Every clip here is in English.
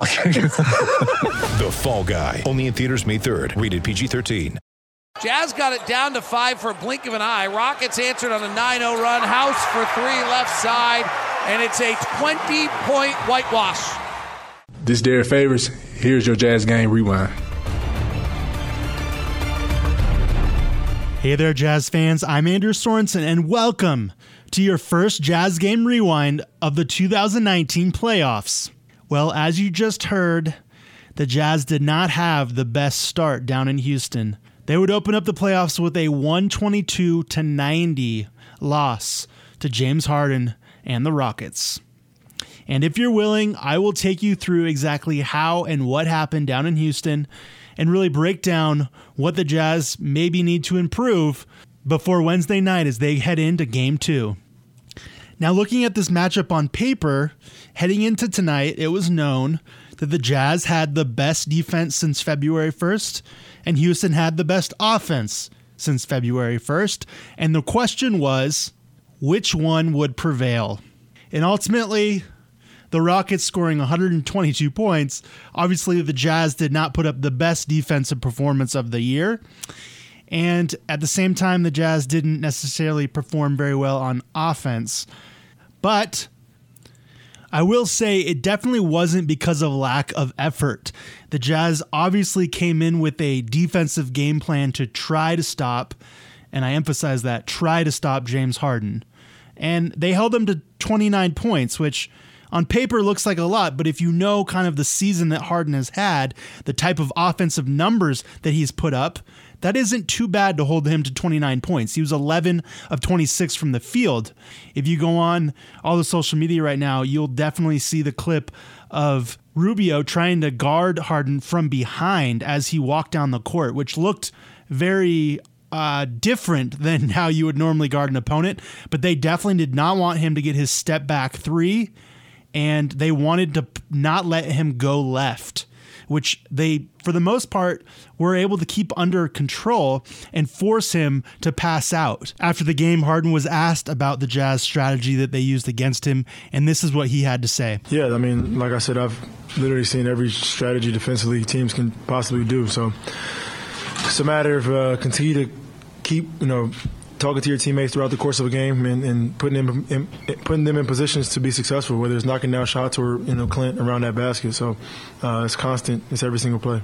The Fall Guy. Only in theaters May 3rd. Rated PG-13. Jazz got it down to five for a blink of an eye. Rockets answered on a 9 0 run. House for three left side. And it's a 20 point whitewash. This is Derrick Favors. Here's your Jazz Game Rewind. Hey there, Jazz fans. I'm Andrew Sorensen, and welcome to your first Jazz Game Rewind of the 2019 playoffs. Well, as you just heard, the Jazz did not have the best start down in Houston. They would open up the playoffs with a 122 to 90 loss to James Harden and the Rockets. And if you're willing, I will take you through exactly how and what happened down in Houston and really break down what the Jazz maybe need to improve before Wednesday night as they head into game two. Now, looking at this matchup on paper, heading into tonight, it was known that the Jazz had the best defense since February 1st, and Houston had the best offense since February 1st. And the question was which one would prevail? And ultimately, the Rockets scoring 122 points. Obviously, the Jazz did not put up the best defensive performance of the year. And at the same time, the Jazz didn't necessarily perform very well on offense. But I will say it definitely wasn't because of lack of effort. The Jazz obviously came in with a defensive game plan to try to stop, and I emphasize that, try to stop James Harden. And they held him to 29 points, which on paper looks like a lot, but if you know kind of the season that Harden has had, the type of offensive numbers that he's put up, that isn't too bad to hold him to 29 points. He was 11 of 26 from the field. If you go on all the social media right now, you'll definitely see the clip of Rubio trying to guard Harden from behind as he walked down the court, which looked very uh, different than how you would normally guard an opponent. But they definitely did not want him to get his step back three, and they wanted to not let him go left which they, for the most part, were able to keep under control and force him to pass out. After the game, Harden was asked about the Jazz strategy that they used against him, and this is what he had to say. Yeah, I mean, like I said, I've literally seen every strategy defensively teams can possibly do. So it's a matter of uh, continue to keep, you know, talking to your teammates throughout the course of a game and, and putting them in, putting them in positions to be successful, whether it's knocking down shots or you know Clint around that basket. So uh, it's constant. It's every single play.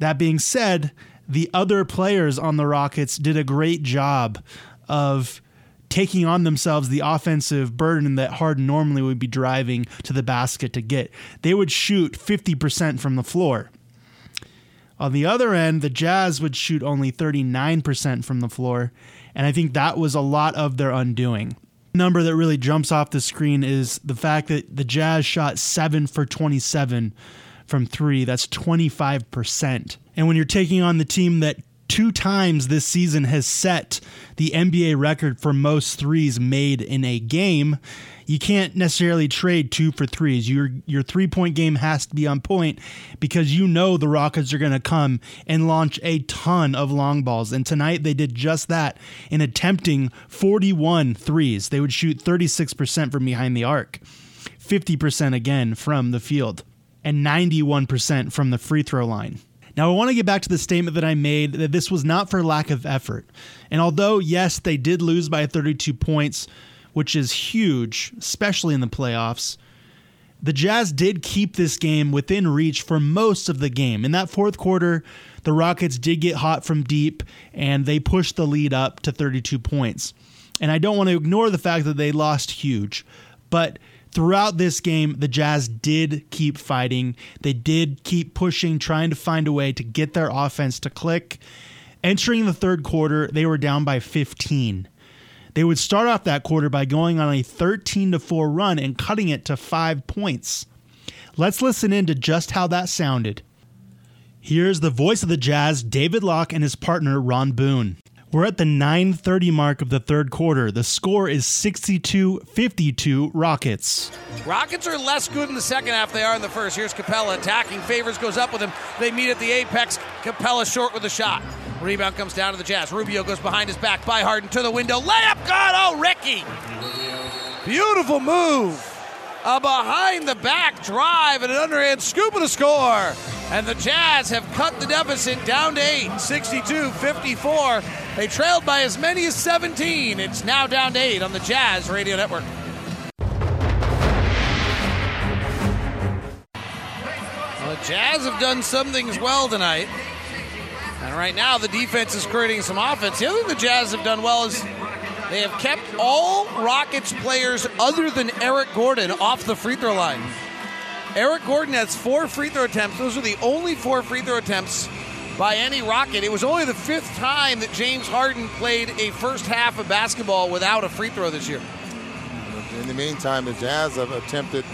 That being said, the other players on the Rockets did a great job of taking on themselves the offensive burden that Harden normally would be driving to the basket to get. They would shoot 50% from the floor. On the other end, the Jazz would shoot only 39% from the floor, and I think that was a lot of their undoing. Number that really jumps off the screen is the fact that the Jazz shot 7 for 27 from 3. That's 25%. And when you're taking on the team that two times this season has set the NBA record for most threes made in a game, you can't necessarily trade two for threes. Your your three point game has to be on point because you know the Rockets are going to come and launch a ton of long balls. And tonight they did just that in attempting 41 threes. They would shoot 36% from behind the arc, 50% again from the field, and 91% from the free throw line. Now, I want to get back to the statement that I made that this was not for lack of effort. And although, yes, they did lose by 32 points, which is huge, especially in the playoffs, the Jazz did keep this game within reach for most of the game. In that fourth quarter, the Rockets did get hot from deep and they pushed the lead up to 32 points. And I don't want to ignore the fact that they lost huge, but throughout this game, the Jazz did keep fighting. They did keep pushing, trying to find a way to get their offense to click. Entering the third quarter, they were down by 15. They would start off that quarter by going on a 13 to 4 run and cutting it to 5 points. Let's listen in to just how that sounded. Here's the voice of the Jazz, David Locke, and his partner, Ron Boone. We're at the 9:30 mark of the third quarter. The score is 62-52 Rockets. Rockets are less good in the second half they are in the first. Here's Capela attacking. Favors goes up with him. They meet at the apex. Capela short with the shot. Rebound comes down to the Jazz. Rubio goes behind his back by Harden to the window. Layup good. Oh, Ricky. Beautiful move. A behind the back drive and an underhand scoop of the score. And the Jazz have cut the deficit down to 8, 62 54. They trailed by as many as 17. It's now down to 8 on the Jazz Radio Network. Well, the Jazz have done some things well tonight. And right now, the defense is creating some offense. The other thing the Jazz have done well is they have kept all Rockets players other than Eric Gordon off the free throw line. Eric Gordon has four free throw attempts. Those are the only four free throw attempts by any Rocket. It was only the fifth time that James Harden played a first half of basketball without a free throw this year. In the meantime, the Jazz have attempted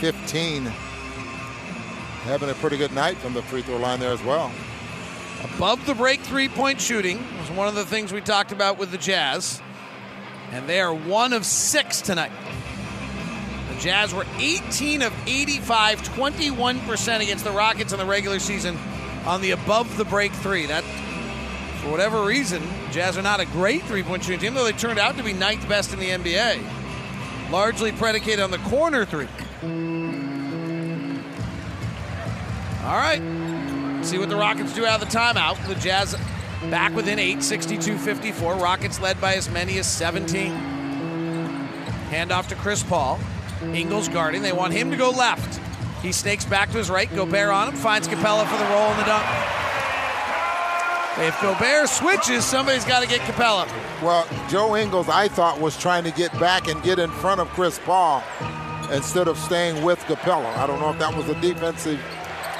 15, having a pretty good night from the free throw line there as well. Above the break three point shooting was one of the things we talked about with the Jazz. And they are one of six tonight. The Jazz were 18 of 85, 21% against the Rockets in the regular season on the above the break three. That, for whatever reason, Jazz are not a great three point shooting team, though they turned out to be ninth best in the NBA. Largely predicated on the corner three. All right. See what the Rockets do out of the timeout. The Jazz back within 8, 62 54. Rockets led by as many as 17. Handoff to Chris Paul. Ingles guarding. They want him to go left. He snakes back to his right. Gobert on him. Finds Capela for the roll and the dunk. If Gobert switches, somebody's got to get Capela. Well, Joe Ingles, I thought, was trying to get back and get in front of Chris Paul instead of staying with Capela. I don't know if that was a defensive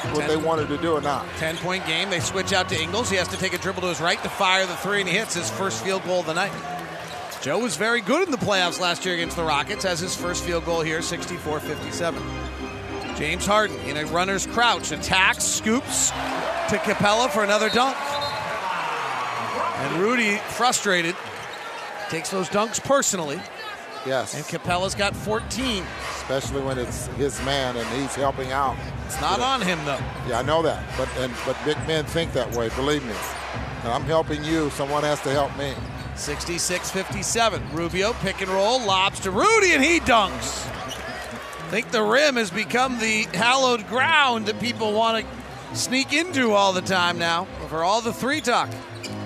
what Ten, they wanted to do or not. 10 point game. They switch out to Ingles. He has to take a dribble to his right to fire the three, and he hits his first field goal of the night. Joe was very good in the playoffs last year against the Rockets, has his first field goal here, 64 57. James Harden in a runner's crouch, attacks, scoops to Capela for another dunk. And Rudy, frustrated, takes those dunks personally. Yes. And Capela's got 14. Especially when it's his man and he's helping out. It's not on him though. Yeah, I know that. But and but big men think that way, believe me. And I'm helping you, someone has to help me. 66-57. Rubio pick and roll, lobs to Rudy, and he dunks. I think the rim has become the hallowed ground that people want to sneak into all the time now for all the three talk.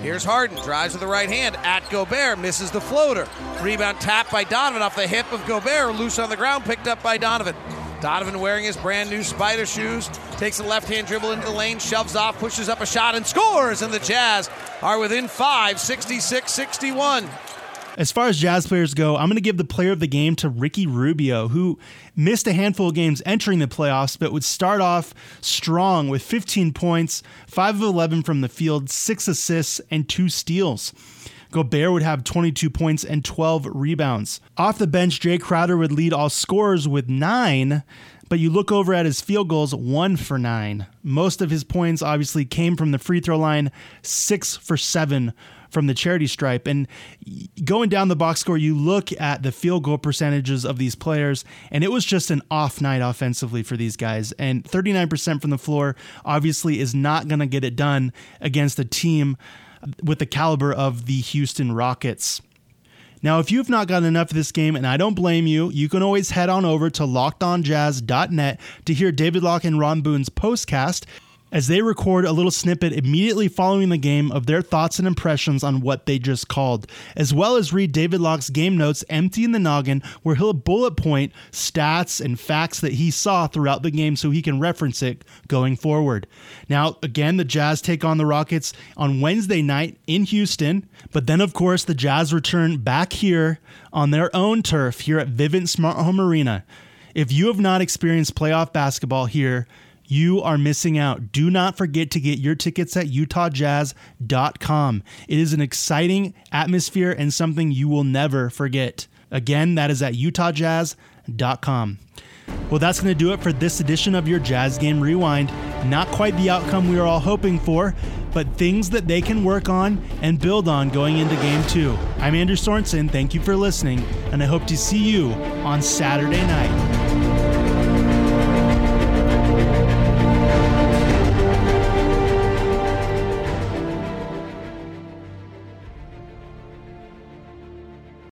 Here's Harden, drives with the right hand at Gobert, misses the floater. Rebound tapped by Donovan off the hip of Gobert, loose on the ground, picked up by Donovan. Donovan wearing his brand new spider shoes, takes a left hand dribble into the lane, shoves off, pushes up a shot, and scores. And the Jazz are within five, 66 61. As far as Jazz players go, I'm going to give the player of the game to Ricky Rubio, who missed a handful of games entering the playoffs, but would start off strong with 15 points, 5 of 11 from the field, 6 assists, and 2 steals. Gobert would have 22 points and 12 rebounds. Off the bench, Jae Crowder would lead all scorers with 9, but you look over at his field goals, 1 for 9. Most of his points obviously came from the free throw line, 6 for 7 from the charity stripe. And going down the box score, you look at the field goal percentages of these players, and it was just an off night offensively for these guys. And 39% from the floor obviously is not going to get it done against a team with the caliber of the Houston Rockets. Now, if you've not gotten enough of this game, and I don't blame you, you can always head on over to lockedonjazz.net to hear David Locke and Ron Boone's postcast as they record a little snippet immediately following the game of their thoughts and impressions on what they just called, as well as read David Locke's game notes empty in the noggin, where he'll bullet point stats and facts that he saw throughout the game so he can reference it going forward. Now, again, the Jazz take on the Rockets on Wednesday night in Houston, but then, of course, the Jazz return back here on their own turf here at Vivint Smart Home Arena. If you have not experienced playoff basketball here, you are missing out. Do not forget to get your tickets at utahjazz.com. It is an exciting atmosphere and something you will never forget. Again, that is at utahjazz.com. Well, that's going to do it for this edition of your Jazz Game Rewind. Not quite the outcome we were all hoping for, but things that they can work on and build on going into game two. I'm Andrew Sorensen. Thank you for listening, and I hope to see you on Saturday night.